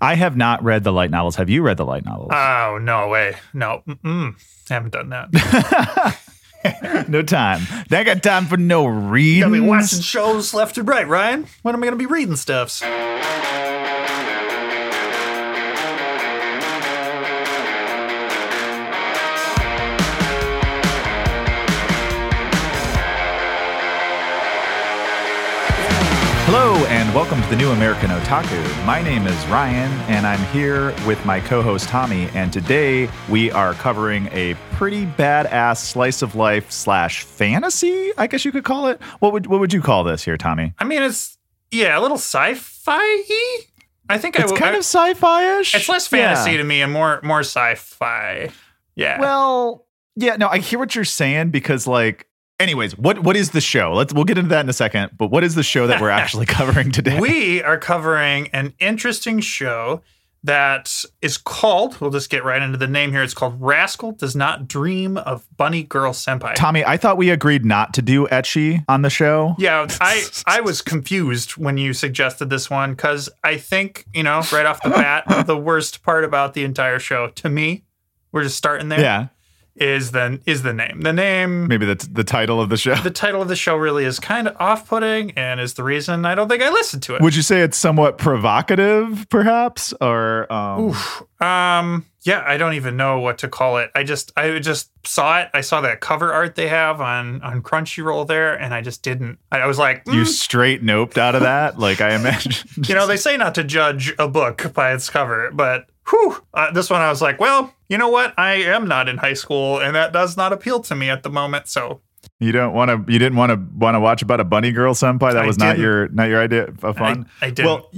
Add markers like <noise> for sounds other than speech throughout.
I have not read the light novels. Have you read the light novels? Oh no way, no, Mm-mm. haven't done that. <laughs> no time. They got time for no reading. Gotta be watching shows left and right, Ryan. When am I gonna be reading stuffs? The New American Otaku. My name is Ryan and I'm here with my co-host Tommy. And today we are covering a pretty badass slice of life slash fantasy. I guess you could call it. What would what would you call this here, Tommy? I mean, it's yeah, a little sci-fi. I think It's I, kind I, of sci-fi-ish. It's less fantasy Yeah. to me and more more sci-fi. Yeah. Well, yeah, no, I hear what you're saying because like anyways, what what is the show? Let's we'll get into that in a second, but what is the show that we're <laughs> actually covering today? we are covering an interesting show that is called. We'll just get right into the name here. It's called Rascal Does Not Dream of Bunny Girl Senpai. Tommy, I thought we agreed not to do ecchi on the show. Yeah, I <laughs> I was confused when you suggested this one because I think you know right off the bat the worst part about the entire show to me, we're just starting there. Yeah. Is the is the name. The name, Maybe that's the title of the show. the title of the show really is kind of off-putting and is the reason I don't think I listened to it. Would you say it's somewhat provocative, perhaps, or um, Oof. Um. Yeah, I don't even know what to call it. I just, I just saw it. I saw that cover art they have on on Crunchyroll there, and I just didn't. I, I was like, you "Mm." straight noped out of that? Like I imagine. <laughs> you know, they say not to judge a book by its cover, but whew, uh, this one I was like, well, you know what? I am not in high school, and that does not appeal to me at the moment. So you don't want to. You didn't want to want to watch about a bunny girl senpai. That I was not didn't. your not your idea of fun. I, I didn't. Well,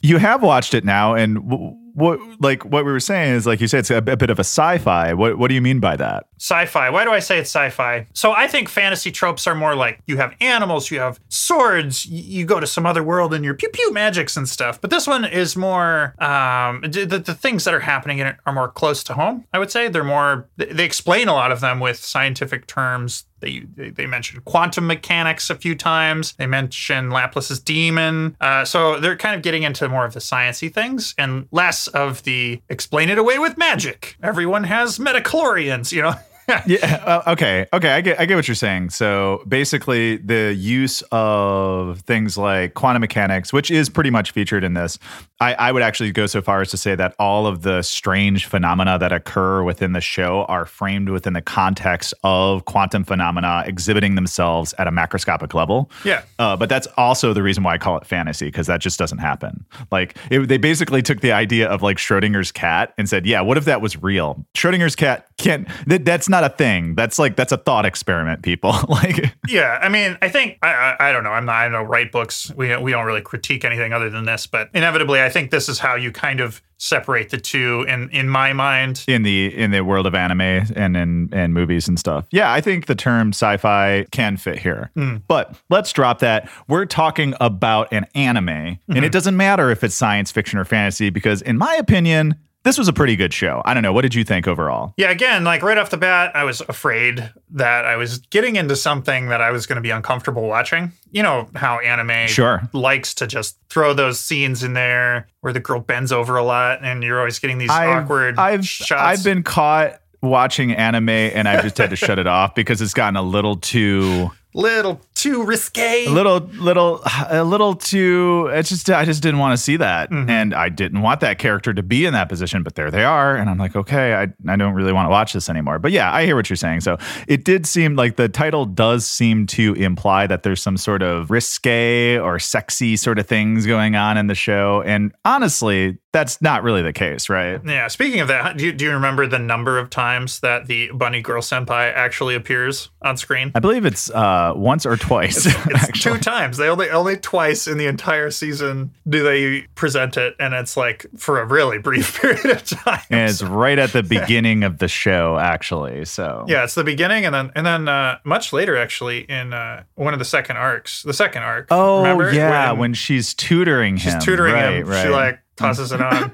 you have watched it now, and w- what like what we were saying is like you said, it's a, a bit of a sci-fi. What what do you mean by that? sci-fi. Why do I say it's sci-fi? So I think fantasy tropes are more like you have animals, you have swords, you go to some other world and you're pew pew magics and stuff. But this one is more um, the, the things that are happening in it are more close to home. I would say they're more. They explain a lot of them with scientific terms. They, they, mentioned quantum mechanics a few times. They mentioned Laplace's demon. Uh, so they're kind of getting into more of the sciencey things and less of the explain it away with magic. Everyone has midi-chlorians, you know. <laughs> <laughs> Yeah. Uh, okay. Okay. I get. I get what you're saying. So basically, the use of things like quantum mechanics, which is pretty much featured in this, I, I would actually go so far as to say that all of the strange phenomena that occur within the show are framed within the context of quantum phenomena exhibiting themselves at a macroscopic level. Yeah. Uh, but that's also the reason why I call it fantasy because that just doesn't happen. Like it, they basically took the idea of like Schrodinger's cat and said, "Yeah, what if that was real? Schrodinger's cat can't. That, that's not a thing. That's like that's a thought experiment, people. <laughs> like, Yeah, I mean, I think I, I I don't know. I'm not. I don't write books. We we don't really critique anything other than this, but inevitably, I think this is how you kind of separate the two. In in my mind, in the in the world of anime and in and movies and stuff. Yeah, I think the term sci-fi can fit here. Hmm. But let's drop that. We're talking about an anime, and hmm. it doesn't matter if it's science fiction or fantasy because, in my opinion, this was a pretty good show. I don't know. What did you think overall? yeah. Again, like right off the bat, I was afraid that I was getting into something that I was going to be uncomfortable watching. You know how anime Sure. likes to just throw those scenes in there where the girl bends over a lot, and you're always getting these awkward I've, shots. I've been caught watching anime and I've just had to shut it off because it's gotten a little too little too risque. a little little a little too it's just I just didn't want to see that. Mm-hmm. And I didn't want that character to be in that position but there they are. And I'm like okay I I don't really want to watch this anymore. But yeah I hear what you're saying. So it did seem like the title does seem to imply that there's some sort of risque or sexy sort of things going on in the show. And honestly that's not really the case right Yeah. Speaking of that, do you, do you remember the number of times that the bunny girl senpai actually appears on screen? I believe it's uh once or twice It's <laughs> actually. two times. They only only twice in the entire season do they present it, and it's like for a really brief <laughs> period of time. and it's right at the <laughs> beginning of the show actually so yeah, it's the beginning, and then and then uh, much later, actually, in uh, one of the second arcs, the second arc. Oh remember? yeah, when, she's tutoring she's him. She's tutoring right, him, Right. she like tosses it on.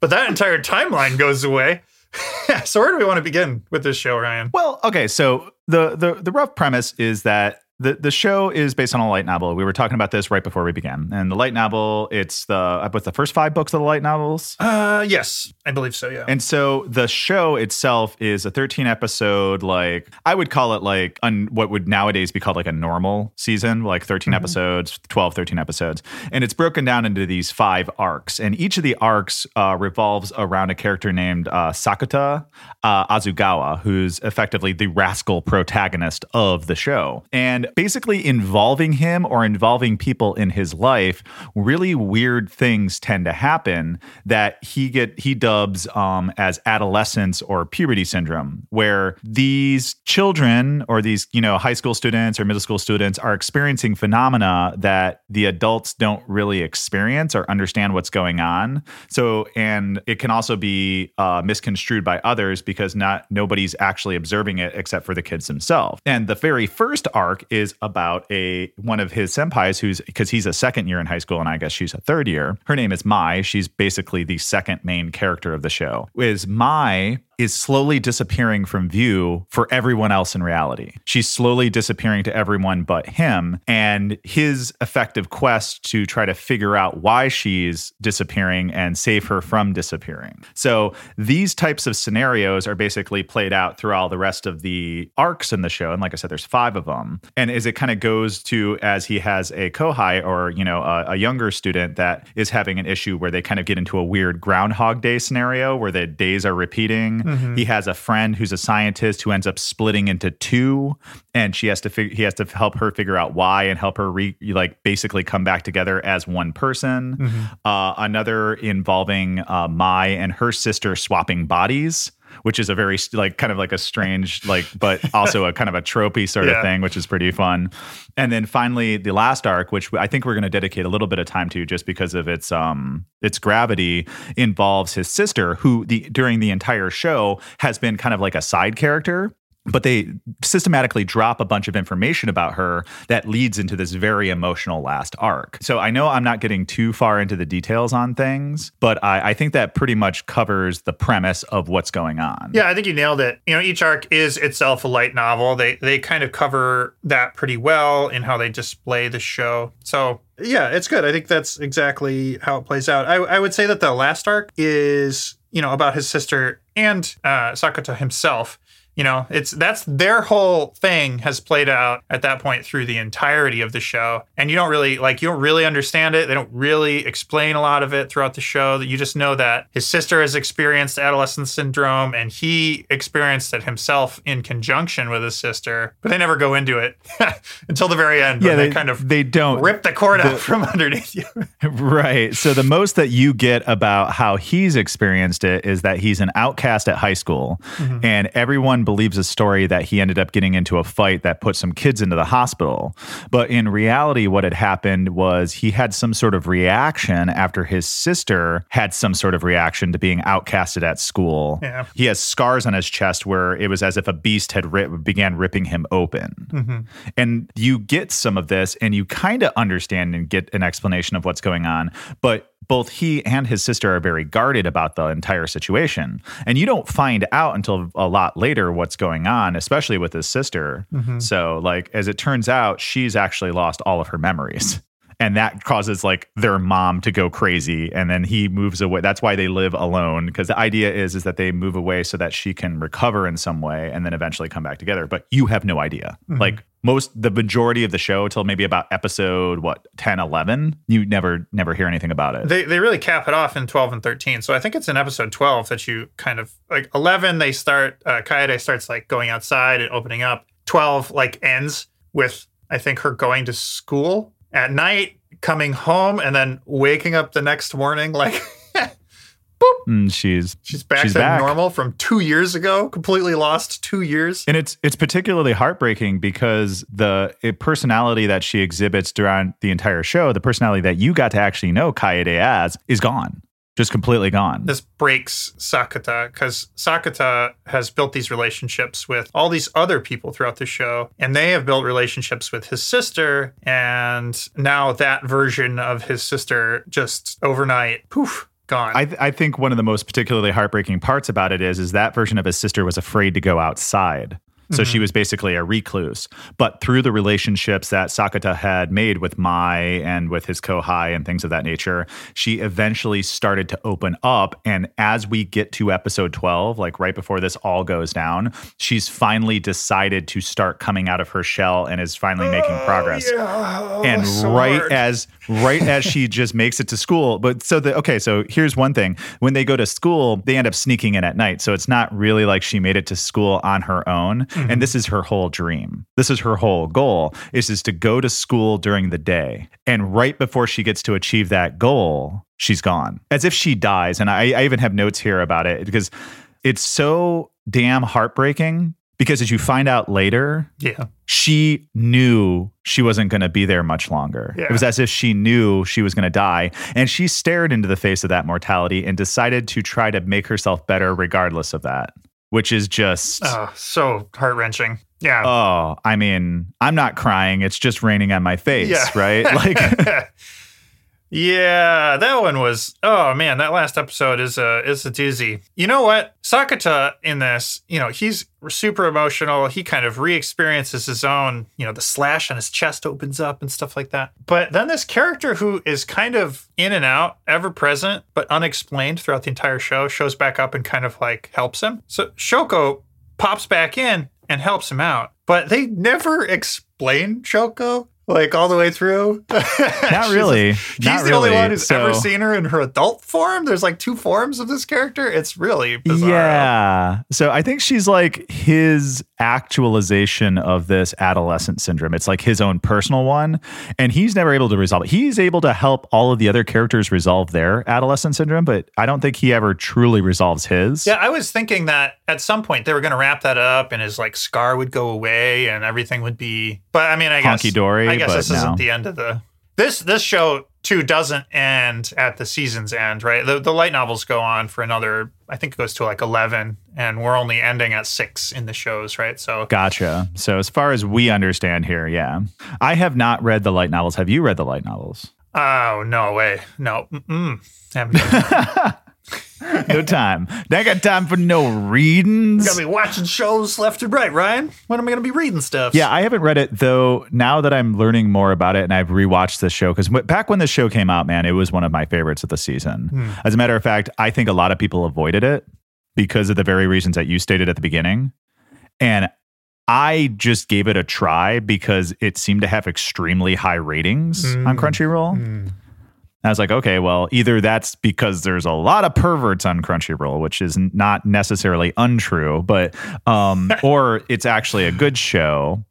but that entire timeline goes away. <laughs> so where do we want to begin with this show, Ryan? well, okay, so the the the rough premise is that the the show is based on a light novel. We were talking about this right before we began. And the light novel, it's the with the first five books of the light novels. Uh, yes, I believe so. Yeah. And so the show itself is a 13 episode, like I would call it like un, what would nowadays be called like a normal season, like 13 Mm-hmm. episodes, 12, 13 episodes. And it's broken down into these five arcs. And each of the arcs uh, revolves around a character named uh, Sakuta uh, Azugawa, who's effectively the rascal protagonist of the show. And basically involving him or involving people in his life, really weird things tend to happen that he get he dubs um, as adolescence or puberty syndrome, where these children or these you know high school students or middle school students are experiencing phenomena that the adults don't really experience or understand what's going on. So and it can also be uh, misconstrued by others because not nobody's actually observing it except for the kids themselves. And the very first arc is about a one of his senpais who's because he's a second year in high school and I guess she's a third year. Her name is Mai. She's basically the second main character of the show. Is Mai is slowly disappearing from view for everyone else in reality. She's slowly disappearing to everyone but him and his effective quest to try to figure out why she's disappearing and save her from disappearing. So these types of scenarios are basically played out through all the rest of the arcs in the show and like I said there's 5 of them. And as it kind of goes to as he has a kohai or you know a, a younger student that is having an issue where they kind of get into a weird groundhog day scenario where the days are repeating he has a friend who's a scientist who ends up splitting into two, and she has to fig- he has to help her figure out why and help her re- like basically come back together as one person. Uh, another involving uh, Mai and her sister swapping bodies. Which is a very like kind of like a strange like, but also a kind of a tropey sort Yeah. of thing, which is pretty fun. And then finally, the last arc, which I think we're going to dedicate a little bit of time to, just because of its um its gravity, involves his sister, who the during the entire show has been kind of like a side character. But they systematically drop a bunch of information about her that leads into this very emotional last arc. So I know I'm not getting too far into the details on things, but I, I think that pretty much covers the premise of what's going on. Yeah, I think you nailed it. You know, each arc is itself a light novel. They they kind of cover that pretty well in how they display the show. So yeah, it's good. I think that's exactly how it plays out. I, I would say that the last arc is you know about his sister and uh, Sakuta himself. You know, it's that's their whole thing has played out at that point through the entirety of the show, and you don't really like you don't really understand it. They don't really explain a lot of it throughout the show. That you just know that his sister has experienced adolescent syndrome, and he experienced it himself in conjunction with his sister. But they never go into it <laughs> until the very end. yeah, they, they, kind of they don't rip the cord out from underneath you. <laughs> Right. So the most that you get about how he's experienced it is that he's an outcast at high school mm-hmm. and everyone believes a story that he ended up getting into a fight that put some kids into the hospital. But in reality what had happened was he had some sort of reaction after his sister had some sort of reaction to being outcasted at school. Yeah. He has scars on his chest where it was as if a beast had rip, began ripping him open. Mm-hmm. And you get some of this and you kind of understand and get an explanation of what's going on. But both he and his sister are very guarded about the entire situation. And you don't find out until a lot later what's going on, especially with his sister. Mm-hmm. So, like, as it turns out, she's actually lost all of her memories. And that causes like their mom to go crazy, and then he moves away. That's why they live alone because the idea is is that they move away so that she can recover in some way, and then eventually come back together. But you have no idea. Like most the majority of the show till maybe about episode what 10 11 you never never hear anything about it They they really cap it off in 12 and 13. So I think it's in episode 12 that you kind of like 11 they start uh Kaede starts like going outside and opening up. 12 like ends with I think her going to school at night, coming home and then waking up the next morning like <laughs> Mm, she's she's back She's to back. normal from 2 years ago, completely lost 2 years. and it's it's particularly heartbreaking because the personality that she exhibits throughout the entire show the personality that you got to actually know Kaede as is gone just completely gone this breaks Sakata because Sakata has built these relationships with all these other people throughout the show, and they have built relationships with his sister. And now that version of his sister just overnight, poof, gone. I, th- I think one of the most particularly heartbreaking parts about it is is that version of his sister was afraid to go outside So she mm-hmm. was basically a recluse. But through the relationships that Sakata had made with Mai and with his Kohai and things of that nature, she eventually started to open up. And as we get to episode 12, like right before this all goes down, she's finally decided to start coming out of her shell and is finally making oh, progress. Oh, and right as right as she just makes it to school. But so the okay so here's one thing. When they go to school they end up sneaking in at night. So it's not really like she made it to school on her own and mm-hmm. this is her whole dream this is her whole goal is is to go to school during the day and right before she gets to achieve that goal she's gone as if she dies and i, I even have notes here about it because it's so damn heartbreaking because as you find out later yeah. she knew she wasn't going to be there much longer. Yeah. It was as if she knew she was going to die. And she stared into the face of that mortality and decided to try to make herself better regardless of that, which is just. Oh, so heart wrenching. Yeah. Oh, I mean, I'm not crying. It's just raining on my face, Yeah. right? Like, <laughs> yeah, that one was. Oh man, that last episode is a is a doozy. You know what? Sakata in this, you know, he's super emotional. He kind of re-experiences his own. You know, the slash on his chest opens up and stuff like that. But then this character who is kind of in and out, ever present but unexplained throughout the entire show, shows back up and kind of like helps him. So Shoko pops back in and helps him out. But they never explain Shoko like all the way through. <laughs> not really. He's not the only one who's So- ever seen her in her adult form. There's like two forms of this character. It's really bizarre. Yeah. So I think she's like his actualization of this adolescent syndrome. It's like his own personal one. And he's never able to resolve it. He's able to help all of the other characters resolve their adolescent syndrome, but I don't think he ever truly resolves his. Yeah, I was thinking that at some point they were going to wrap that up and his like scar would go away and everything would be. But I mean, I guess Honky-dory, I guess this no. isn't the end of the. This this show too doesn't end at the season's end, right? The the light novels go on for another. I think it goes to like eleven, and we're only ending at six in the shows, right? So Gotcha. So as far as we understand here, yeah. I have not read the light novels. Have you read the light novels? Oh no way, no. Mm-mm. <laughs> <laughs> No time. I got time for no readings. Gotta be watching shows left and right, Ryan. When am I gonna be reading stuff? Yeah, I haven't read it though. Now that I'm learning more about it and I've rewatched this show, because back when this show came out, man, it was one of my favorites of the season. Hmm. As a matter of fact, I think a lot of people avoided it because of the very reasons that you stated at the beginning. And I just gave it a try because it seemed to have extremely high ratings on hmm. Crunchyroll. Hmm. I was like, okay, well, either that's because there's a lot of perverts on Crunchyroll, which is not necessarily untrue, but um, <laughs> or it's actually a good show.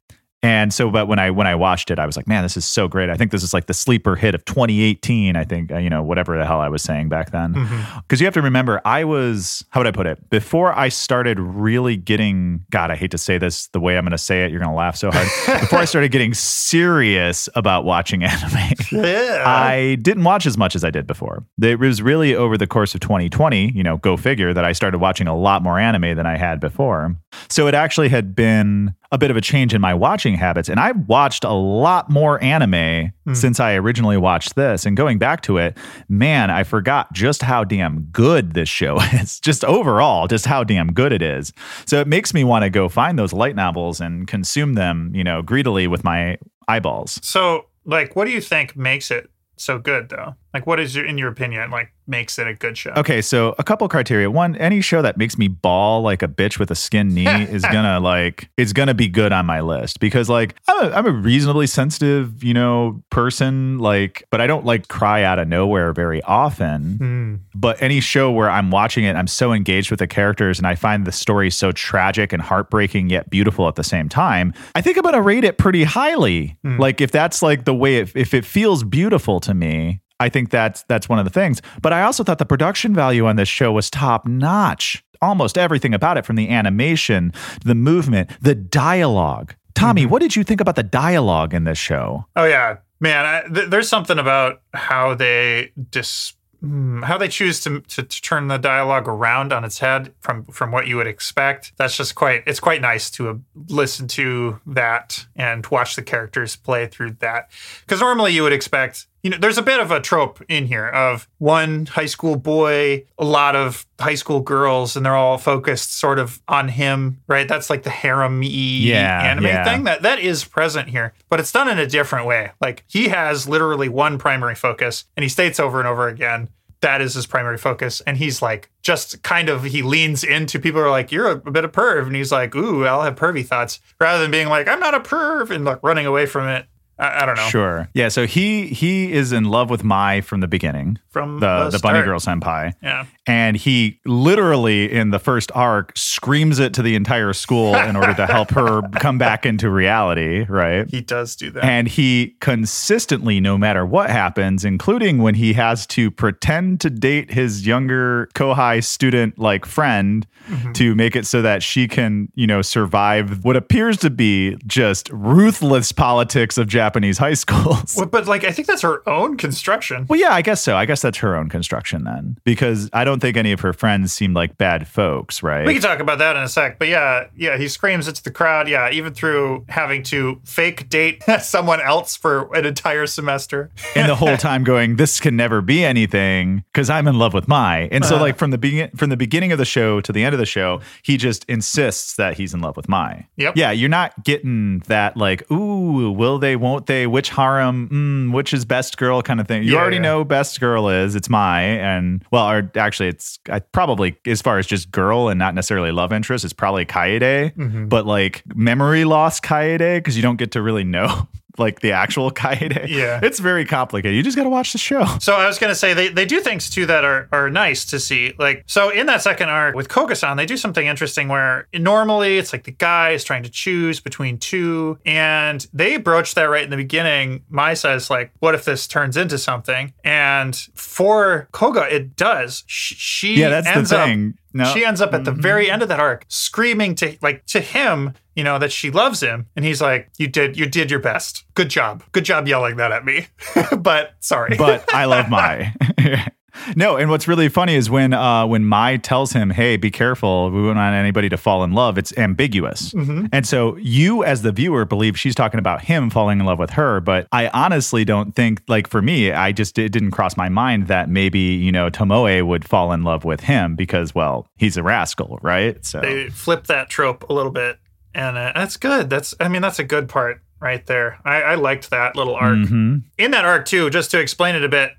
And so, but when I when I watched it, I was like, man, this is so great. I think this is like the sleeper hit of 2018. I think uh, you know whatever the hell I was saying back then, because you have to remember, I was how would I put it? Before I started really getting, God, I hate to say this the way I'm going to say it. You're going to laugh so hard. <laughs> Before I started getting serious about watching <laughs> anime, yeah. I didn't watch as much as I did before. It was really over the course of 2020, you know, go figure, that I started watching a lot more anime than I had before. So it actually had been a bit of a change in my watching habits. And I've watched a lot more anime hmm. since I originally watched this. And going back to it, man, I forgot just how damn good this show <laughs> is. Just overall, just how damn good it is. So it makes me want to go find those light novels and consume them, you know, greedily with my eyeballs. so, like, what do you think makes it so good, though? Like, what is your, in your opinion, like, makes it a good show? Okay, so a couple criteria. One, any show that makes me bawl like a bitch with a skin knee <laughs> is gonna like it's gonna be good on my list because like I'm a, I'm a reasonably sensitive, you know, person. Like, but I don't like cry out of nowhere very often. Hmm. But any show where I'm watching it, I'm so engaged with the characters and I find the story so tragic and heartbreaking yet beautiful at the same time. I think I'm gonna rate it pretty highly. Like if that's like the way it, if it feels beautiful to me. I think that's that's one of the things. But I also thought the production value on this show was top notch. Almost everything about it, from the animation, the movement, the dialogue. Tommy, what did you think about the dialogue in this show? Oh yeah, man. I, th- there's something about how they dis hmm, how they choose to, to to turn the dialogue around on its head from from what you would expect. That's just quite. It's quite nice to uh, listen to that and watch the characters play through that. Because normally you would expect. You know, there's a bit of a trope in here of one high school boy, a lot of high school girls, and they're all focused sort of on him, right? That's like the harem Yeah, anime yeah. thing. That that is present here, but it's done in a different way. Like he has literally one primary focus, and he states over and over again that is his primary focus. And he's like, just kind of, he leans into people who are like, you're a, a bit of perv. And he's like, ooh, I'll have pervy thoughts rather than being like, I'm not a perv and like running away from it. I, I don't know. Sure. Yeah. So he he is in love with Mai from the beginning, From the the bunny girl senpai, Yeah. and he literally in the first arc screams it to the entire school in order to help her <laughs> come back into reality. Right. He does do that. And he consistently, no matter what happens, including when he has to pretend to date his younger Kohai student like friend Mm-hmm. to make it so that she can, you know, survive what appears to be just ruthless politics of Japanese high schools. Well, but like, I think that's her own construction. Well, yeah, I guess so. I guess that's her own construction then, because I don't think any of her friends seem like bad folks, right? We can talk about that in a sec, but yeah, yeah, he screams it to the crowd. Yeah, even through having to fake date <laughs> someone else for an entire semester. and the whole <laughs> time going, "This can never be anything," because I'm in love with Mai. And so, uh-huh. like from the begin from the beginning of the show to the end of the show, he just insists that he's in love with Mai. Yep. Yeah, you're not getting that like, "Ooh, will they? Won't they? Which harem? Mm, which is best girl?" kind of thing. You Yeah, already yeah. know best girl is it's Mai and well, or actually, it's I probably as far as just girl and not necessarily love interest, it's probably Kaede, Mm-hmm. but like memory loss Kaede because you don't get to really know. <laughs> Like the actual <laughs> Kaede. Yeah. It's very complicated. You just got to watch the show. So I was gonna say they, they do things too that are, are nice to see. Like so in that second arc with Koga-san, they do something interesting where normally it's like the guy is trying to choose between two, and they broach that right in the beginning. Mai says like, "What if this turns into something?" And for Koga, it does. She, she Yeah, that's the ends up- thing. No. She ends up at the mm-hmm. very end of that arc screaming to like to him, you know, that she loves him. And he's like, You did you did your best. Good job. Good job yelling that at me. <laughs> but sorry. but I love <laughs> Mai. <laughs> no, and what's really funny is when uh, when Mai tells him, "Hey, be careful. We wouldn't want anybody to fall in love." It's ambiguous, and so you, as the viewer, believe she's talking about him falling in love with her. But I honestly don't think, like for me, I just it didn't cross my mind that maybe you know Tomoe would fall in love with him because, well, he's a rascal, right? So they flip that trope a little bit. And uh, that's good. That's I mean, that's a good part right there. I, I liked that little arc. Mhm. in that arc too, just to explain it a bit,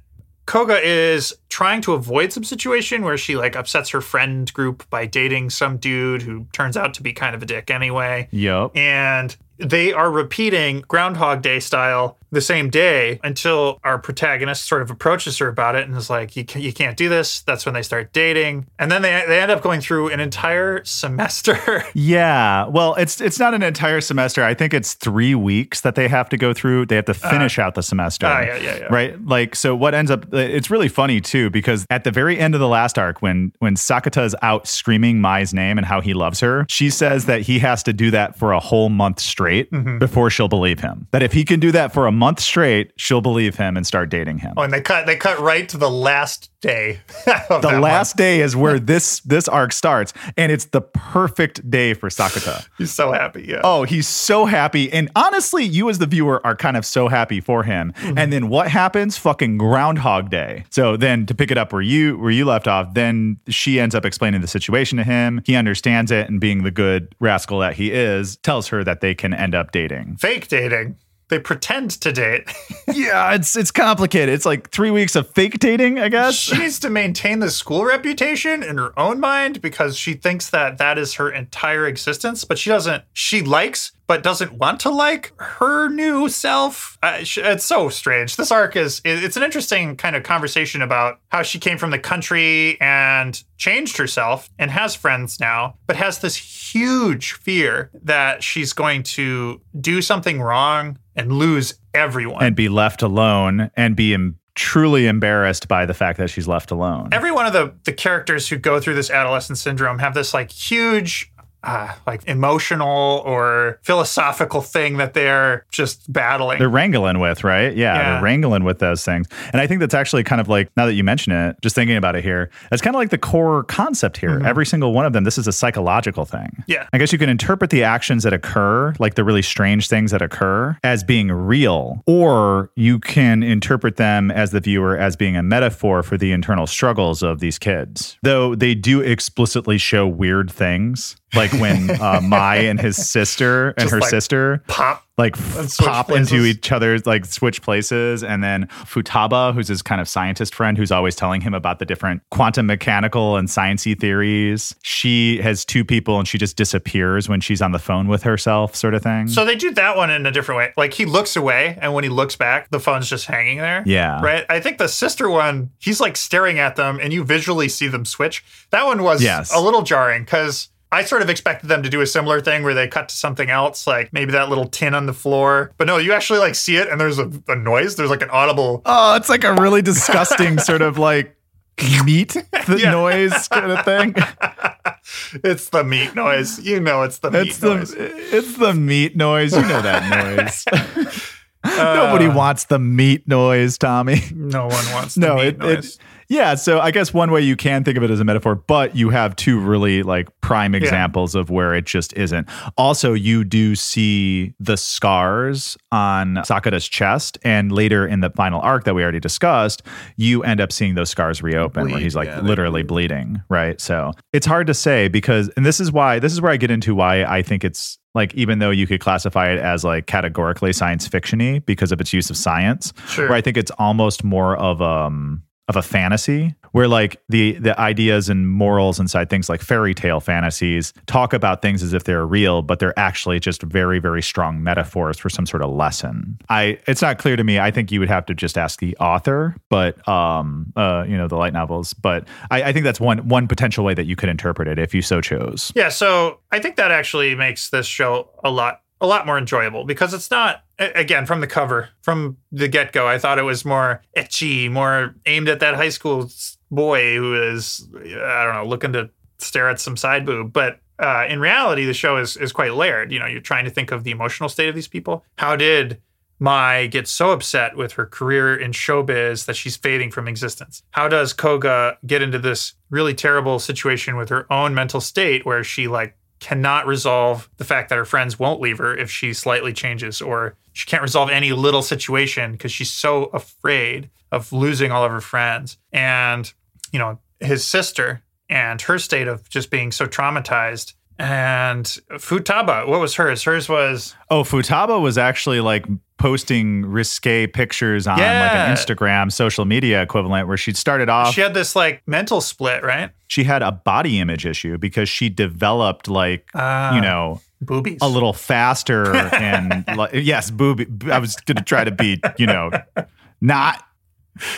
Koga is trying to avoid some situation where she like upsets her friend group by dating some dude who turns out to be kind of a dick anyway. Yup. And they are repeating Groundhog Day style the same day until our protagonist sort of approaches her about it and is like, "You, can, you can't do this." That's when they start dating, and then they they end up going through an entire semester. <laughs> Yeah. Well, it's it's not an entire semester. I think it's three weeks that they have to go through. They have to finish out the semester. ah, yeah, yeah, yeah. Right. Like so. What ends up? It's really funny too because at the very end of the last arc, when when Sakata is out screaming Mai's name and how he loves her, she says that he has to do that for a whole month straight Mm-hmm. before she'll believe him. That if he can do that for a month straight, she'll believe him and start dating him. oh, and they cut they cut right to the last day. <laughs> the last day is <laughs> where this this arc starts, and it's the perfect day for Sakata. He's so happy. Yeah. Oh, he's so happy. And honestly, you as the viewer are kind of so happy for him. Mm-hmm. And then what happens? Fucking Groundhog Day. So then to pick it up where you where you left off, then she ends up explaining the situation to him. He understands it and being the good rascal that he is, tells her that they can end up dating. fake dating. They pretend to date. <laughs> yeah, it's it's complicated. It's like three weeks of fake dating, I guess. she needs to maintain the school reputation in her own mind because she thinks that that is her entire existence, but she doesn't. She likes but doesn't want to like her new self. Uh, it's so strange. This arc is it's an interesting kind of conversation about how she came from the country and changed herself and has friends now, but has this huge fear that she's going to do something wrong and lose everyone. and be left alone and be em- truly embarrassed by the fact that she's left alone. every one of the the characters who go through this adolescent syndrome have this like huge uh, like emotional or philosophical thing that they're just battling. they're wrangling with, right? Yeah, Yeah. they're wrangling with those things. And I think that's actually kind of like, now that you mention it, just thinking about it here, it's kind of like the core concept here. Every single one of them, this is a psychological thing. Mm-hmm. Yeah. I guess you can interpret the actions that occur, like the really strange things that occur, as being real, or you can interpret them as the viewer as being a metaphor for the internal struggles of these kids. Though they do explicitly show weird things, like when <laughs> uh, Mai and his sister and Just her like sister Pop. like pop into each other's like switch places and then futaba who's his kind of scientist friend who's always telling him about the different quantum mechanical and sciency theories she has two people and she just disappears when she's on the phone with herself sort of thing So they do that one in a different way. Like he looks away, and when he looks back, the phone's just hanging there. Yeah. Right. I think the sister one, he's like staring at them, and you visually see them switch. That one was Yes. a little jarring because. I sort of expected them to do a similar thing where they cut to something else, like maybe that little tin on the floor. But no, you actually like see it and there's a, a noise. There's like an audible oh it's like a really disgusting sort of like <laughs> meat <laughs> th- Yeah. noise kind of thing <laughs> it's the meat noise. You know it's the meat it's the noise. it's the meat noise you know that noise Uh, nobody wants the meat noise tommy No one wants the no, meat it, noise. it yeah. So I guess one way you can think of it as a metaphor, but you have two really like prime examples of where it just isn't. Also, you do see the scars on Sakata's chest, and later in the final arc that we already discussed, you end up seeing those scars reopen where he's like yeah, literally bleeding, right? So it's hard to say because, and this is why this is where I get into why I think it's like even though you could classify it as like categorically science fictiony because of its use of science Sure. where I think it's almost more of um of a fantasy where like the the ideas and morals inside things like fairy tale fantasies talk about things as if they're real but they're actually just very very strong metaphors for some sort of lesson. I it's not clear to me. I think you would have to just ask the author but um uh you know the light novels. But i, I think that's one one potential way that you could interpret it if you so chose. Yeah, so I think that actually makes this show a lot a lot more enjoyable because it's not again from the cover from the get go. I thought it was more ecchi, more aimed at that high school boy who is I don't know looking to stare at some side boob, but. Uh, in reality, the show is is quite layered. You know, you're trying to think of the emotional state of these people. How did Mai gets so upset with her career in showbiz that she's fading from existence. How does Koga get into this really terrible situation with her own mental state where she like cannot resolve the fact that her friends won't leave her if she slightly changes or she can't resolve any little situation because she's so afraid of losing all of her friends. And, you know, his sister and her state of just being so traumatized. And Futaba, what was hers? Hers was oh futaba was actually like posting risque pictures on like an instagram social media equivalent where she'd started off she had this like mental split, right? she had a body image issue because she developed like Ah. you know Boobies. a little faster <laughs> and like, yes booby i was gonna try to be you know not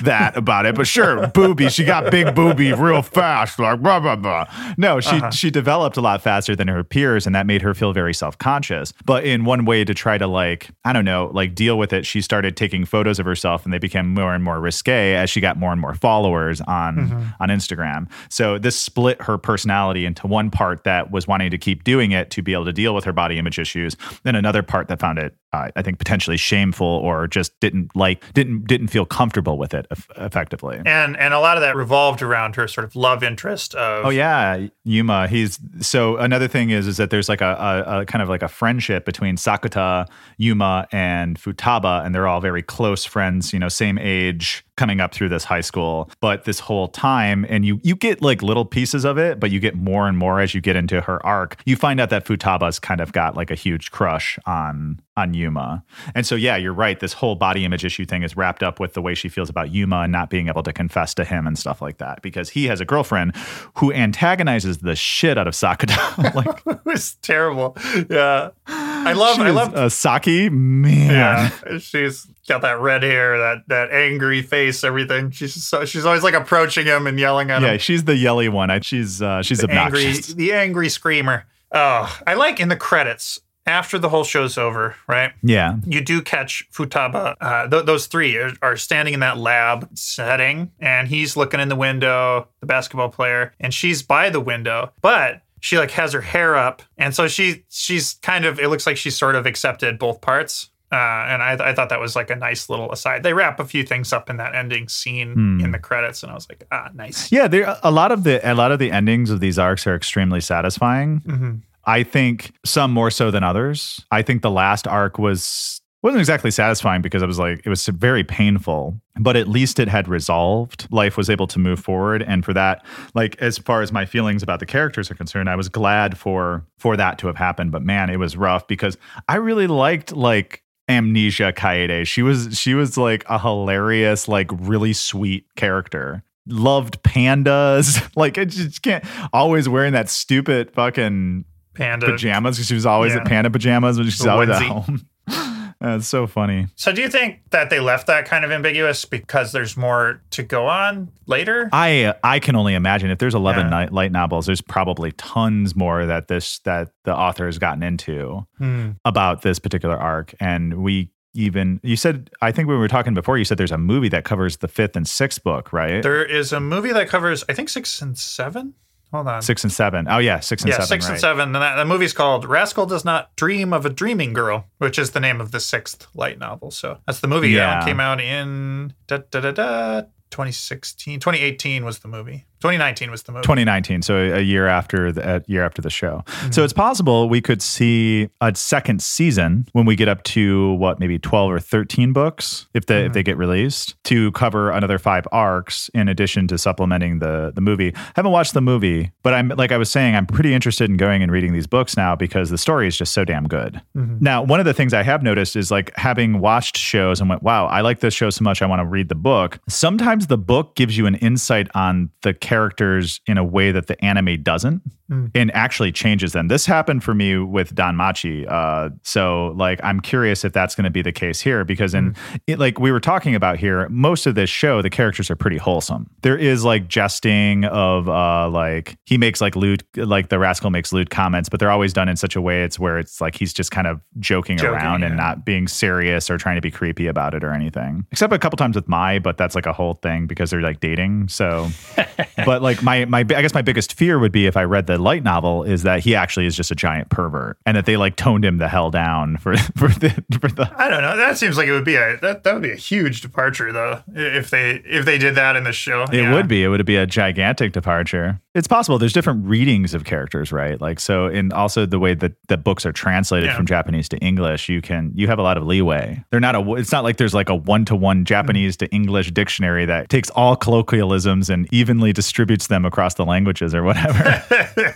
that about it but sure booby she got big booby real fast like blah blah blah no she Uh-huh. she developed a lot faster than her peers and that made her feel very self-conscious but in one way to try to like i don't know like deal with it she started taking photos of herself and they became more and more risque as she got more and more followers on Mm-hmm. on instagram so this split her personality into one part that was wanting to keep doing it to be able to deal with her body image issues then another part that found it uh, i think potentially shameful or just didn't like didn't didn't feel comfortable with it effectively and and a lot of that revolved around her sort of love interest of Oh yeah, Yuma. He's so another thing is is that there's like a, a, a kind of like a friendship between Sakuta, Yuma, and Futaba, and they're all very close friends. You know, same age, coming up through this high school. But this whole time, and you you get like little pieces of it, but you get more and more as you get into her arc. You find out that Futaba's kind of got like a huge crush on on Yuma. And so yeah, you're right. This whole body image issue thing is wrapped up with the way she feels about Yuma and not being able to confess to him and stuff like that because he has a girlfriend who antagonizes the shit out of Sakata. <laughs> like <laughs> it was terrible. Yeah. I love I love uh, Saki, man. Yeah, <laughs> she's got that red hair, that that angry face, everything. She's so, she's always like approaching him and yelling at Yeah, him. Yeah. She's the yelly one. I, she's uh, she's Angry, obnoxious. the angry screamer. Oh, I like in the credits after the whole show's over, right? Yeah, You do catch Futaba. Uh, th- those three are, are standing in that lab setting, and he's looking in the window, the basketball player, and she's by the window. But she like has her hair up, and so she she's kind of it looks like she's sort of accepted both parts. Uh, and I, I thought that was like a nice little aside. They wrap a few things up in that ending scene Hmm. in the credits, and I was like, ah, nice. Yeah, there a lot of the a lot of the endings of these arcs are extremely satisfying. Mhm. I think some more so than others. I think the last arc was wasn't exactly satisfying because it was like it was very painful, but at least it had resolved. Life was able to move forward, and for that, like as far as my feelings about the characters are concerned, I was glad for for that to have happened. But man, it was rough because I really liked like Amnesia Kaede. She was she was like a hilarious, like really sweet character. Loved pandas. <laughs> Like it just can't always wearing that stupid fucking Panda. pajamas because she was always Yeah. at panda pajamas when she's The always at home. <laughs> That's so funny. So, do you think that they left that kind of ambiguous because there's more to go on later? I I can only imagine if there's 11 Yeah. night, light novels, there's probably tons more that this that the author has gotten into Hmm. about this particular arc. And we even you said I think when we were talking before, you said there's a movie that covers the fifth and sixth book, right? There is a movie that covers, I think, six and seven. Hold on. six and seven. Oh yeah, six and yeah, seven. six and seven. And that, that movie's called Rascal Does Not Dream of a Dreaming Girl, which is the name of the sixth light novel. So that's the movie. Yeah. Yeah. came out in da, da, da, da, 2016. 2018 was the movie. 2019 was the movie. 2019, so a year after the a year after the show. Mm-hmm. So it's possible we could see a second season when we get up to what maybe 12 or 13 books if they Mm-hmm. if they get released to cover another five arcs in addition to supplementing the the movie. I haven't watched the movie, but I'm like I was saying I'm pretty interested in going and reading these books now because the story is just so damn good. Mm-hmm. Now, one of the things I have noticed is like having watched shows and went, "Wow, I like this show so much I want to read the book." Sometimes the book gives you an insight on the characters in a way that the anime doesn't and actually changes them. This happened for me with DanMachi. Uh, so like I'm curious if that's going to be the case here because in it, like we were talking about here, most of this show the characters are pretty wholesome. There is like jesting of uh like he makes like lewd like the rascal makes lewd comments, but they're always done in such a way it's where it's like he's just kind of joking, Joking, around and not being serious or trying to be creepy about it or anything. Except a couple times with Mai, but that's like a whole thing because they're like dating. So <laughs> but like my my I guess my biggest fear would be if I read the light novel is that he actually is just a giant pervert and that they like toned him the hell down for <laughs> for the for the I don't know. That seems like it would be a that, that would be a huge departure though if they if they did that in the show. It would be. It would be a gigantic departure. It's possible. There's different readings of characters, right? Like so, and also the way that the books are translated Yeah. from Japanese to English, you can you have a lot of leeway. They're not a. It's not like there's like a one to one Japanese to English dictionary that takes all colloquialisms and evenly distributes them across the languages or whatever.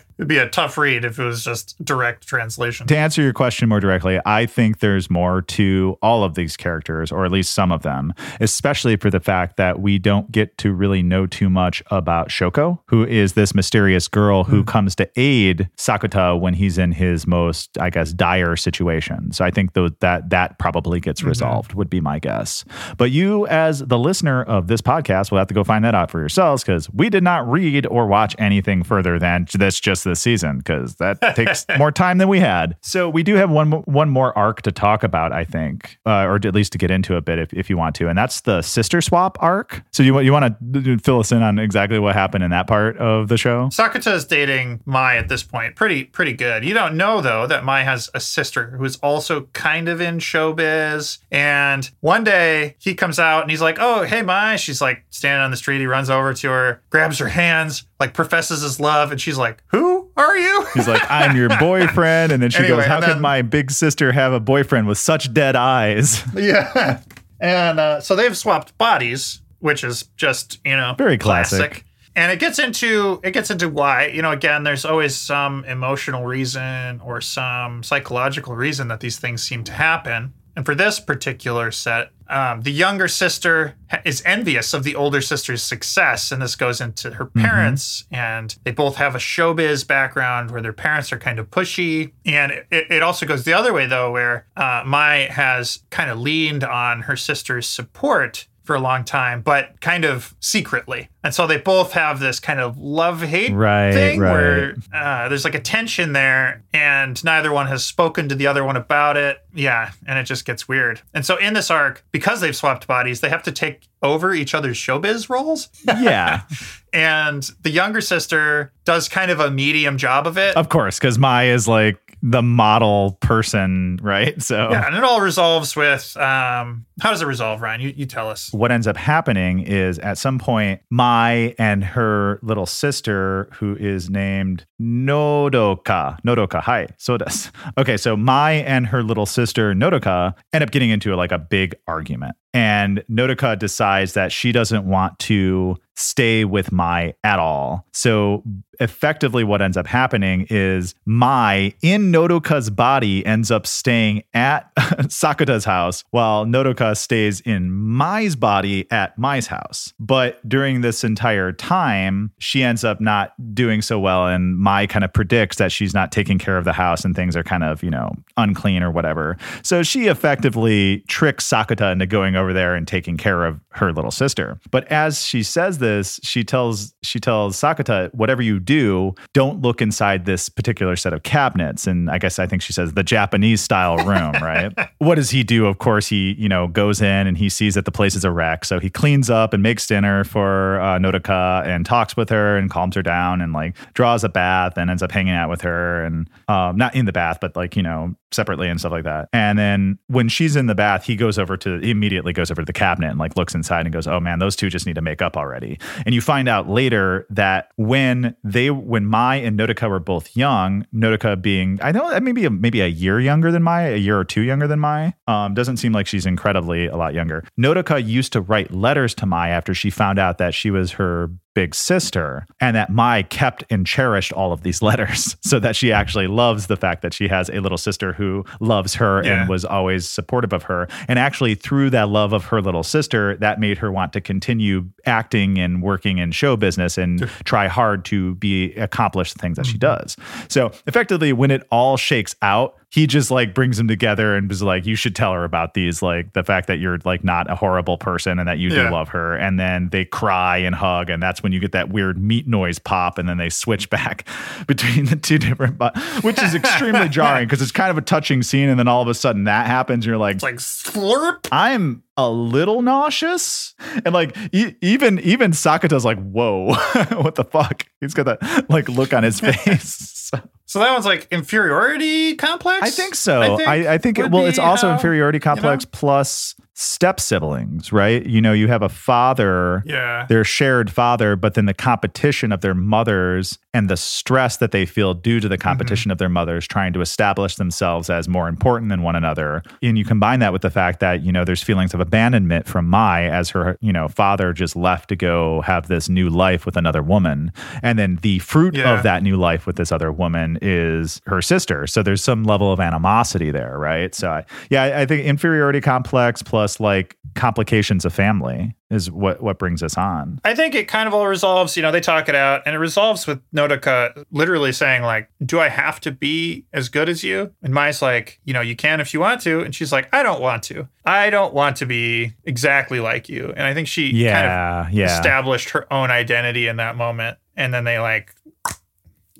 <laughs> It'd be a tough read if it was just direct translation. to answer your question more directly, I think there's more to all of these characters, or at least some of them, especially for the fact that we don't get to really know too much about Shoko, who is this mysterious girl who hmm. comes to aid Sakuta when he's in his most, I guess, dire situation. So I think tho- that that probably gets mm-hmm. resolved, would be my guess. But you, as the listener of this podcast, will have to go find that out for yourselves because we did not read or watch anything further than this just this season because that <laughs> takes more time than we had. So we do have one one more arc to talk about, I think, uh, or at least to get into a bit if, if you want to, and that's the sister swap arc. So you want you want to fill us in on exactly what happened in that part of the show? Sakuta is dating Mai at this point. Pretty pretty good. You don't know though that Mai has a sister who is also kind of in showbiz. And one day he comes out and he's like, "Oh, hey Mai." She's like standing on the street. He runs over to her, grabs her hands, like professes his love, and she's like, "Who are you?" <laughs> He's like, "I'm your boyfriend," and then she Anyway, goes, "How and could my big sister have a boyfriend with such dead eyes?" <laughs> yeah. And uh, so they've swapped bodies, which is just you know Very classic. And it gets into it gets into why you know again there's always some emotional reason or some psychological reason that these things seem to happen. And for this particular set, um, the younger sister is envious of the older sister's success, and this goes into her parents. And they both have a showbiz background where their parents are kind of pushy. And it, it also goes the other way though, where uh, Mai has kind of leaned on her sister's support for a long time, but kind of secretly. And so they both have this kind of love hate Right, thing right. where uh, there's like a tension there, and neither one has spoken to the other one about it. Yeah, and it just gets weird. And so in this arc, because they've swapped bodies, they have to take over each other's showbiz roles. Yeah, <laughs> and the younger sister does kind of a medium job of it. of course, because Mai is like the model person, right? So Yeah, and it all resolves with um, how does it resolve, Ryan? You, you tell us. what ends up happening is at some point, Mai and her little sister, who is named Nodoka, Nodoka, hi, so does. <laughs> Okay, so Mai and her little sister Nodoka end up getting into like a big argument. And Nodoka decides that she doesn't want to stay with Mai at all. So effectively, what ends up happening is Mai in Nodoka's body ends up staying at <laughs> Sakata's house while Nodoka stays in Mai's body at Mai's house. But during this entire time, she ends up not doing so well. And Mai kind of predicts that she's not taking care of the house and things are kind of, you know, unclean or whatever. So she effectively tricks Sakata into going over there and taking care of her little sister. But as she says this, she tells she tells Sakuta, whatever you do, don't look inside this particular set of cabinets. And I guess I think she says the Japanese style room, <laughs> right? what does he do? Of course, he, you know, goes in and he sees that the place is a wreck. So he cleans up and makes dinner for uh, Nodoka and talks with her and calms her down and like draws a bath and ends up hanging out with her and um, not in the bath, but like, you know, separately and stuff like that. And then when she's in the bath, he goes over to he immediately goes over to the cabinet and like looks inside and goes, "Oh man, those two just need to make up already." And you find out later that when they when Mai and Nodoka were both young, Nodoka being I know maybe a, maybe a year younger than Mai, a year or two younger than Mai. Um, doesn't seem like she's incredibly a lot younger. Nodoka used to write letters to Mai after she found out that she was her big sister and that Mai kept and cherished all of these <laughs> letters so that she actually loves the fact that she has a little sister who loves her Yeah. and was always supportive of her. And actually through that love of her little sister that made her want to continue acting and working in show business and try hard to be accomplish the things that she mm-hmm. does. So effectively when it all shakes out he just like brings them together and was like you should tell her about these like the fact that you're like not a horrible person and that you Yeah. do love her and then they cry and hug and that's when you get that weird meat noise pop and then they switch back <laughs> between the two different but which is extremely jarring because it's kind of a touching scene and then all of a sudden that happens you're like It's like slurp. I'm a little nauseous and like e- even even Sakuta's like whoa <laughs> what the fuck he's got that like look on his <laughs> face <laughs> So that one's like inferiority complex. I think so. I, think, I think, it, well, it's also how- inferiority complex plus step siblings, right? You know, you have a father, Yeah. their shared father, but then the competition of their mothers and the stress that they feel due to the mm-hmm. competition of their mothers trying to establish themselves as more important than one another. And you combine that with the fact that, you know, there's feelings of abandonment from Mai as her, you know, father just left to go have this new life with another woman. And then the fruit Yeah. of that new life with this other woman is her sister. So there's some level of animosity there, right? So I, yeah, I think inferiority complex plus like complications of family is what what brings us on. I think it kind of all resolves, you know, they talk it out and it resolves with Nodoka literally saying like, "Do I have to be as good as you?" And Mai's like, "You know, you can if you want to." And she's like, "I don't want to. I don't want to be exactly like you." And I think she kind Yeah, of yeah. established her own identity in that moment. And then they like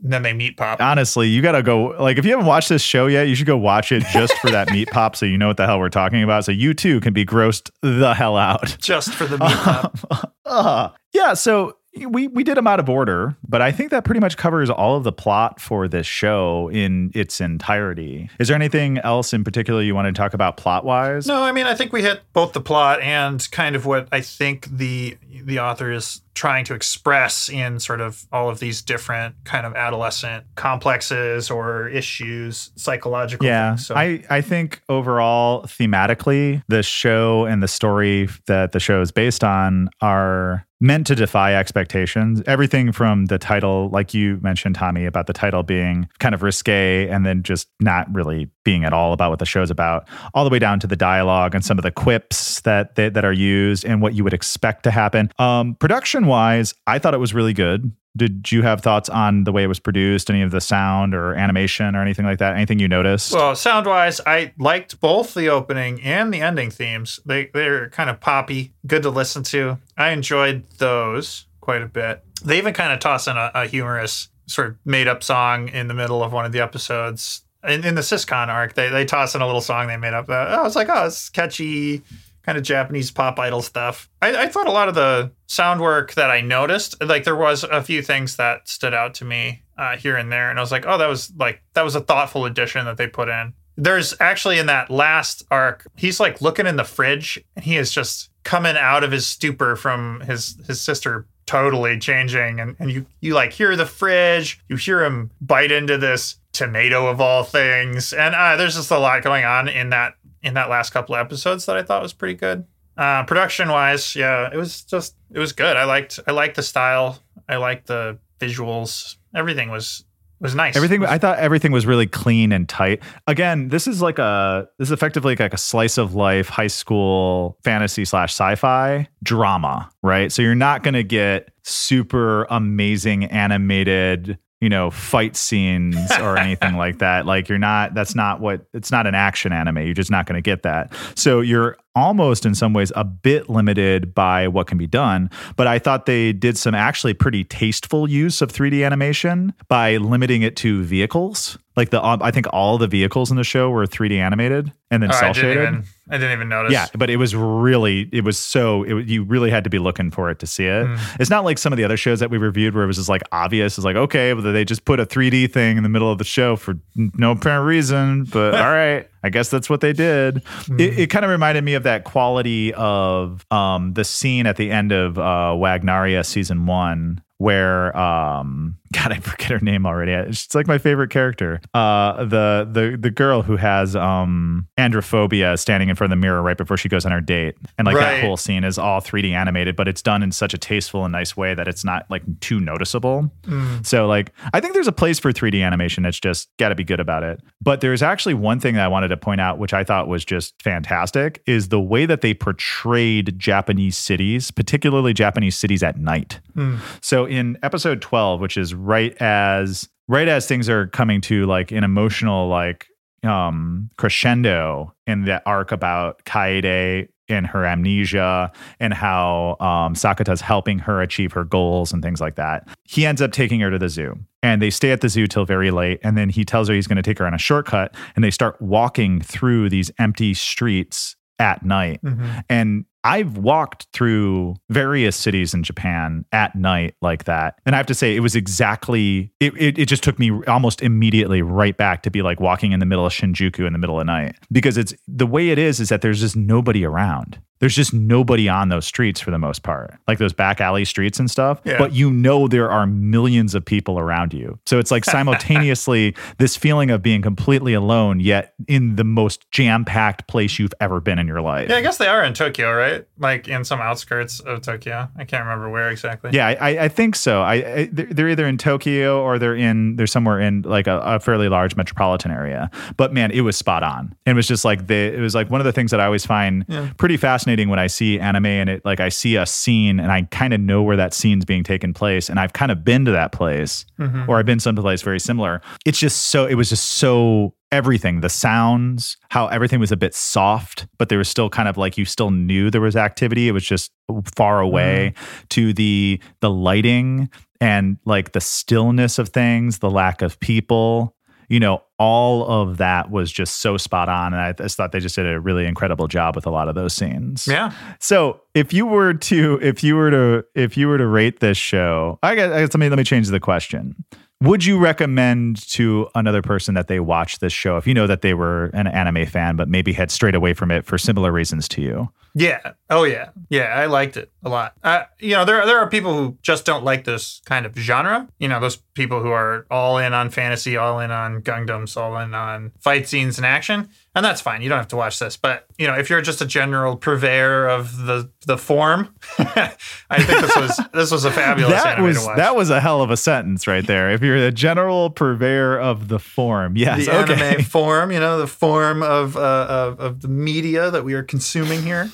and then they meet pop. Honestly, you got to go like if you haven't watched this show yet, you should go watch it just for that <laughs> meat pop so you know what the hell we're talking about. So you too can be grossed the hell out. just for the meet pop. <laughs> Uh, yeah, so we we did them out of order, but I think that pretty much covers all of the plot for this show in its entirety. Is there anything else in particular you want to talk about plot wise? No, I mean I think we hit both the plot and kind of what I think the the author is trying to express in sort of all of these different kind of adolescent complexes or issues, psychological Yeah, things. So I, I think overall, thematically, the show and the story that the show is based on are meant to defy expectations. Everything from the title, like you mentioned, Tommy, about the title being kind of risque and then just not really being at all about what the show's about, all the way down to the dialogue and some of the quips that that, that are used and what you would expect to happen. Um, production wise, I thought it was really good. Did you have thoughts on the way it was produced, any of the sound or animation or anything like that? Anything you noticed? Well, sound wise, I liked both the opening and the ending themes. They they're kind of poppy, good to listen to. I enjoyed those quite a bit. They even kind of toss in a, a humorous sort of made up song in the middle of one of the episodes. In, in the Syscon arc, they, they toss in a little song they made up. I was like, oh, it's catchy, kind of Japanese pop idol stuff. I, I thought a lot of the sound work that I noticed, like there was a few things that stood out to me uh, here and there, and I was like, oh, that was like that was a thoughtful addition that they put in. There's actually in that last arc, he's like looking in the fridge, and he is just coming out of his stupor from his his sister totally changing and, and you you like hear the fridge you hear him bite into this tomato of all things and uh, there's just a lot going on in that in that last couple of episodes that i thought was pretty good uh, production wise yeah it was just it was good i liked i liked the style i liked the visuals everything was was nice. Everything was, I thought everything was really clean and tight. Again, this is like a this is effectively like a slice of life high school fantasy slash sci-fi drama, right? So you're not gonna get super amazing animated you know fight scenes or anything like <laughs> that. Like you're not that's not what it's not an action anime. You're just not going to get that. So you're almost in some ways a bit limited by what can be done but i thought they did some actually pretty tasteful use of 3d animation by limiting it to vehicles. Like the i think all the vehicles in the show were 3d animated and then oh, cell shaded I didn't even notice. yeah, but it was really, it was so, it, you really had to be looking for it to see it. Mm. It's not like some of the other shows that we reviewed where it was just like obvious. It's like, okay, but they just put a 3D thing in the middle of the show for no apparent reason. But <laughs> all right, I guess that's what they did. Mm. It, it kind of reminded me of that quality of um, the scene at the end of uh, Wagnaria season one where um god i forget her name already it's like my favorite character uh the the the girl who has um androphobia standing in front of the mirror right before she goes on her date and like Right. that whole scene is all 3d animated but it's done in such a tasteful and nice way that it's not like too noticeable Mm. so like I think there's a place for 3D animation. It's just got to be good about it. But there's actually one thing that I wanted to point out, which I thought was just fantastic, is the way that they portrayed Japanese cities, particularly Japanese cities at night. Mm. So in episode 12, which is right as right as things are coming to like an emotional like um crescendo in the arc about Kaede and her amnesia and how um, Sakuta's helping her achieve her goals and things like that. He ends up taking her to the zoo and they stay at the zoo till very late. And then he tells her he's going to take her on a shortcut and they start walking through these empty streets at night. Mhm. And I've walked through various cities in Japan at night like that. And I have to say, it was exactly, it, it, it just took me almost immediately right back to be like walking in the middle of Shinjuku in the middle of the night. Because it's the way it is, is that there's just nobody around. There's just nobody on those streets for the most part, like those back alley streets and stuff. Yeah. But you know, there are millions of people around you. So it's like <laughs> simultaneously this feeling of being completely alone, yet in the most jam packed place you've ever been in your life. Yeah, I guess they are in Tokyo, right? Like in some outskirts of Tokyo. I can't remember where exactly. Yeah, I, I think so. I, I they're either in Tokyo or they're in they're somewhere in like a, a fairly large metropolitan area. But man, it was spot on. It was just like the it was like one of the things that I always find Yeah. pretty fascinating when I see anime and it like I see a scene and I kind of know where that scene's being taken place and I've kind of been to that place Mhm. or I've been someplace very similar. It's just so it was just so everything the sounds how everything was a bit soft but there was still kind of like you still knew there was activity it was just far away to the the lighting and like the stillness of things the lack of people you know all of that was just so spot on and i just thought they just did a really incredible job with a lot of those scenes Yeah. so if you were to if you were to if you were to rate this show, I guess, I guess let me let me change the question. Would you recommend to another person that they watch this show if you know that they were an anime fan but maybe had strayed away from it for similar reasons to you? Yeah. Oh yeah. Yeah, I liked it a lot. Uh, you know, there there are people who just don't like this kind of genre. You know, those people who are all in on fantasy, all in on Gundams, all in on fight scenes and action, and that's fine. You don't have to watch this. But you know, if you're just a general purveyor of the the form, <laughs> I think this was this was a fabulous that anime was to watch. that was a hell of a sentence right there. If you're a general purveyor of the form, yes, the okay. anime form, you know, the form of, uh, of of the media that we are consuming here.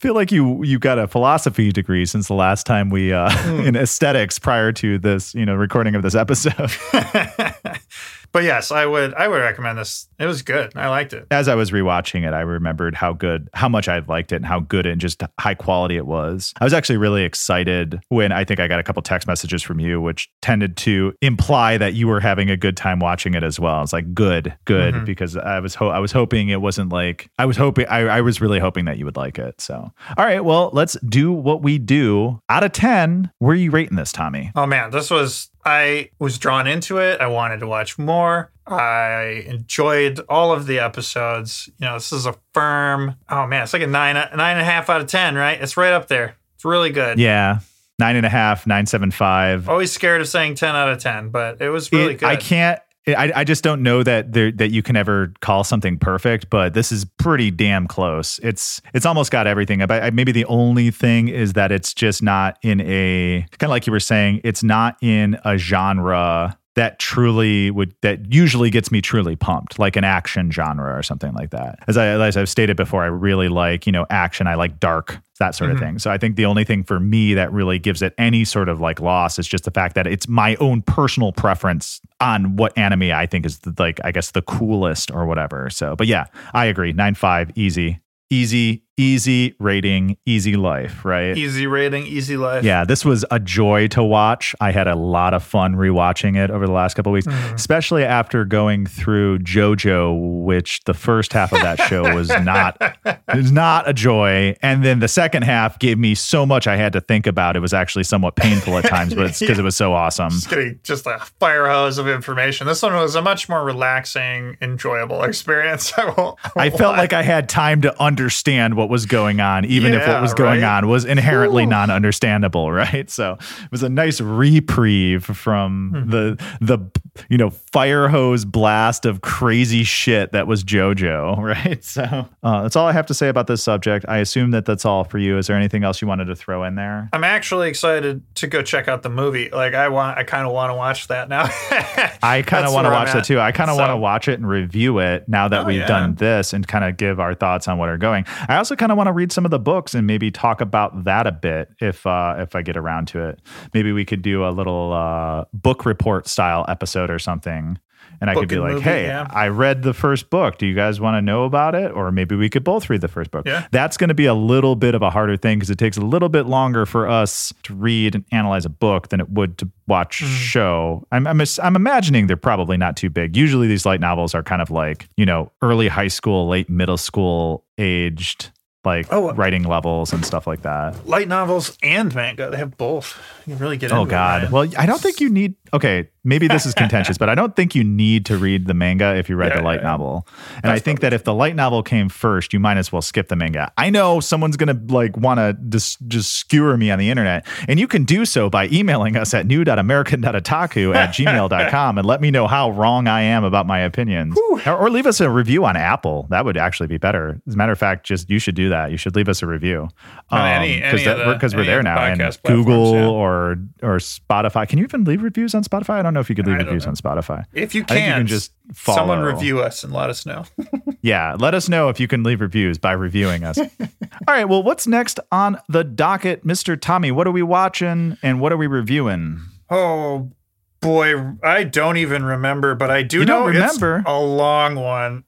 feel like you you got a philosophy degree since the last time we uh <laughs> in aesthetics prior to this, you know, recording of this episode. <laughs> But yes, I would I would recommend this. It was good. I liked it. As I was rewatching it, I remembered how good, how much I liked it, and how good and just high quality it was. I was actually really excited when I think I got a couple text messages from you, which tended to imply that you were having a good time watching it as well. It's like good, good, Mhm. because I was ho- I was hoping it wasn't like I was hoping I, I was really hoping that you would like it. So, all right, well, let's do what we do. Out of ten, where are you rating this, Tommy? Oh man, this was I was drawn into it. I wanted to watch more. I enjoyed all of the episodes. You know, this is a firm. Oh man, it's like a nine nine and a half out of ten, right? It's right up there. It's really good. Yeah, nine and a half, nine seven five. Always scared of saying ten out of ten, but it was really It- good. I can't. I, I just don't know that there, that you can ever call something perfect, but this is pretty damn close. It's it's almost got everything. But maybe the only thing is that it's just not in a kind of like you were saying. It's not in a genre that truly would that usually gets me truly pumped, like an action genre or something like that. As I as I've stated before, I really like you know action. I like dark that sort of Mhm. thing. So I think the only thing for me that really gives it any sort of like loss is just the fact that it's my own personal preference on what anime I think is the, like I guess the coolest or whatever. So, but yeah, I agree. Nine five, easy, easy, easy rating, easy life, right? easy rating, easy life. Yeah, this was a joy to watch. I had a lot of fun rewatching it over the last couple of weeks, Mhm. especially after going through JoJo, which the first half of that show was <laughs> not was not a joy, and then the second half gave me so much I had to think about. It was actually somewhat painful at times, but it's because it was so awesome. Just getting just a fire hose of information. This one was a much more relaxing, enjoyable experience. <laughs> I, won't, I felt like I had time to understand what was going on, even if what was going right? on was inherently non-understandable, <laughs> right? So it was a nice reprieve from Hmm. the the you know fire hose blast of crazy shit that was JoJo, <laughs> right? So uh, that's all I have to say about this subject. I assume that that's all for you. Is there anything else you wanted to throw in there? I'm actually excited to go check out the movie. Like I want, I kind of want to watch that now. <laughs> I kind of want to watch that at. too. I kind of So- want to watch it and review it now that Oh, we've yeah. done this and kind of give our thoughts on what are going. I also kind of want to read some of the books and maybe talk about that a bit if uh, if I get around to it. Maybe we could do a little uh, book report style episode or something. And I could be like, movie, hey, yeah. I read the first book. Do you guys want to know about it? Or maybe we could both read the first book. Yeah. That's going to be a little bit of a harder thing because it takes a little bit longer for us to read and analyze a book than it would to watch a Mm-hmm. show. I'm, I'm, I'm imagining they're probably not too big. Usually these light novels are kind of like, you know, early high school, late middle school aged, like Oh. Uh, writing levels and stuff like that. Light novels and manga, they have both. You can really get Oh into it, God. man. Well, I don't think you need. Okay, maybe this is <laughs> contentious, but I don't think you need to read the manga if you read Yeah, the light yeah, novel. And I think that if the light novel came first, you might as well skip the manga. I know someone's gonna like want to just just skewer me on the internet, and you can do so by emailing us at new.american.otaku at <laughs> gmail.com and let me know how wrong I am about my opinions, or, or leave us a review on Apple. That would actually be better. As a matter of fact, just you should do that. You should leave us a review On any- um, any of the- because we're there the now, and Google yeah. or or Spotify. Can you even leave reviews on Spotify? I don't know if you could leave reviews know. on Spotify. if you think you can, can just follow. someone review us and let us know. <laughs> Yeah, let us know if you can leave reviews by reviewing us. <laughs> All right, well, what's next on the docket, Mr. Tommy? What are we watching and what are we reviewing? oh boy, I don't even remember, but I do You know don't remember? it's a long one.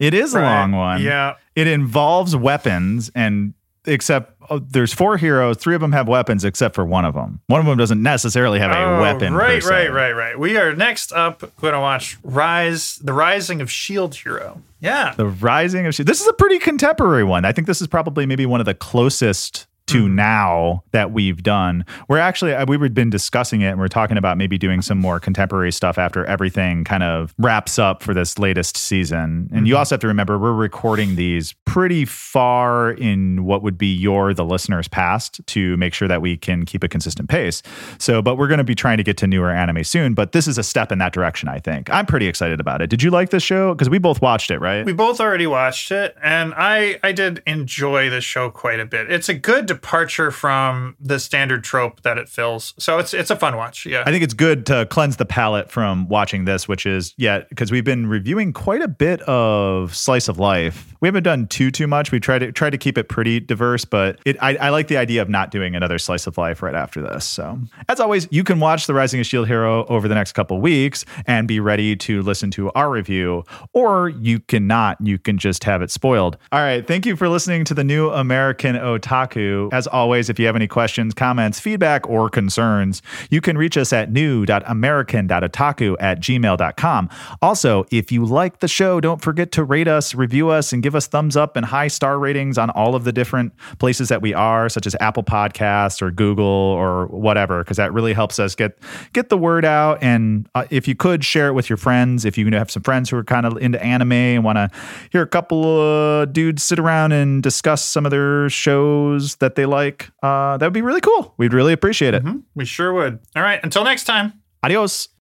It is a long one. Yeah. It involves weapons and except oh, there's four heroes, three of them have weapons except for one of them. One of them doesn't necessarily have a Oh, weapon. Right, right, right, right. We are next up going to watch Rise, The Rising of Shield Hero. Yeah. The Rising of Shield. This is a pretty contemporary one. I think this is probably maybe one of the closest to Hmm. now that we've done. We're actually uh, we were been discussing it and we're talking about maybe doing some more contemporary stuff after everything kind of wraps up for this latest season. And Hmm. you also have to remember we're recording these pretty far in what would be your the listeners past to make sure that we can keep a consistent pace. So, but we're going to be trying to get to newer anime soon, but this is a step in that direction, I think. I'm pretty excited about it. Did you like this show? Cuz we both watched it, right? We both already watched it, and I I did enjoy the show quite a bit. It's a good departure from the standard trope that it fills. So it's it's a fun watch. Yeah. I think it's good to cleanse the palate from watching this, which is yeah, because we've been reviewing quite a bit of slice of life. We haven't done too too much. We try to try to keep it pretty diverse, but it I, I like the idea of not doing another slice of life right after this. So as always, you can watch The Rising of Shield Hero over the next couple weeks and be ready to listen to our review, or you cannot. You can just have it spoiled. All right. Thank you for listening to the new American Otaku. As always, if you have any questions, comments, feedback, or concerns, you can reach us at new.american.otaku at gmail.com. Also, if you like the show, don't forget to rate us, review us, and give us thumbs up and high star ratings on all of the different places that we are, such as Apple Podcasts or Google or whatever, because that really helps us get get the word out. And uh, if you could share it with your friends, if you have some friends who are kind of into anime and want to hear a couple of dudes sit around and discuss some of their shows that they like, uh, that would be really cool. We'd really appreciate it. We sure would. All right. Until next time. Adios.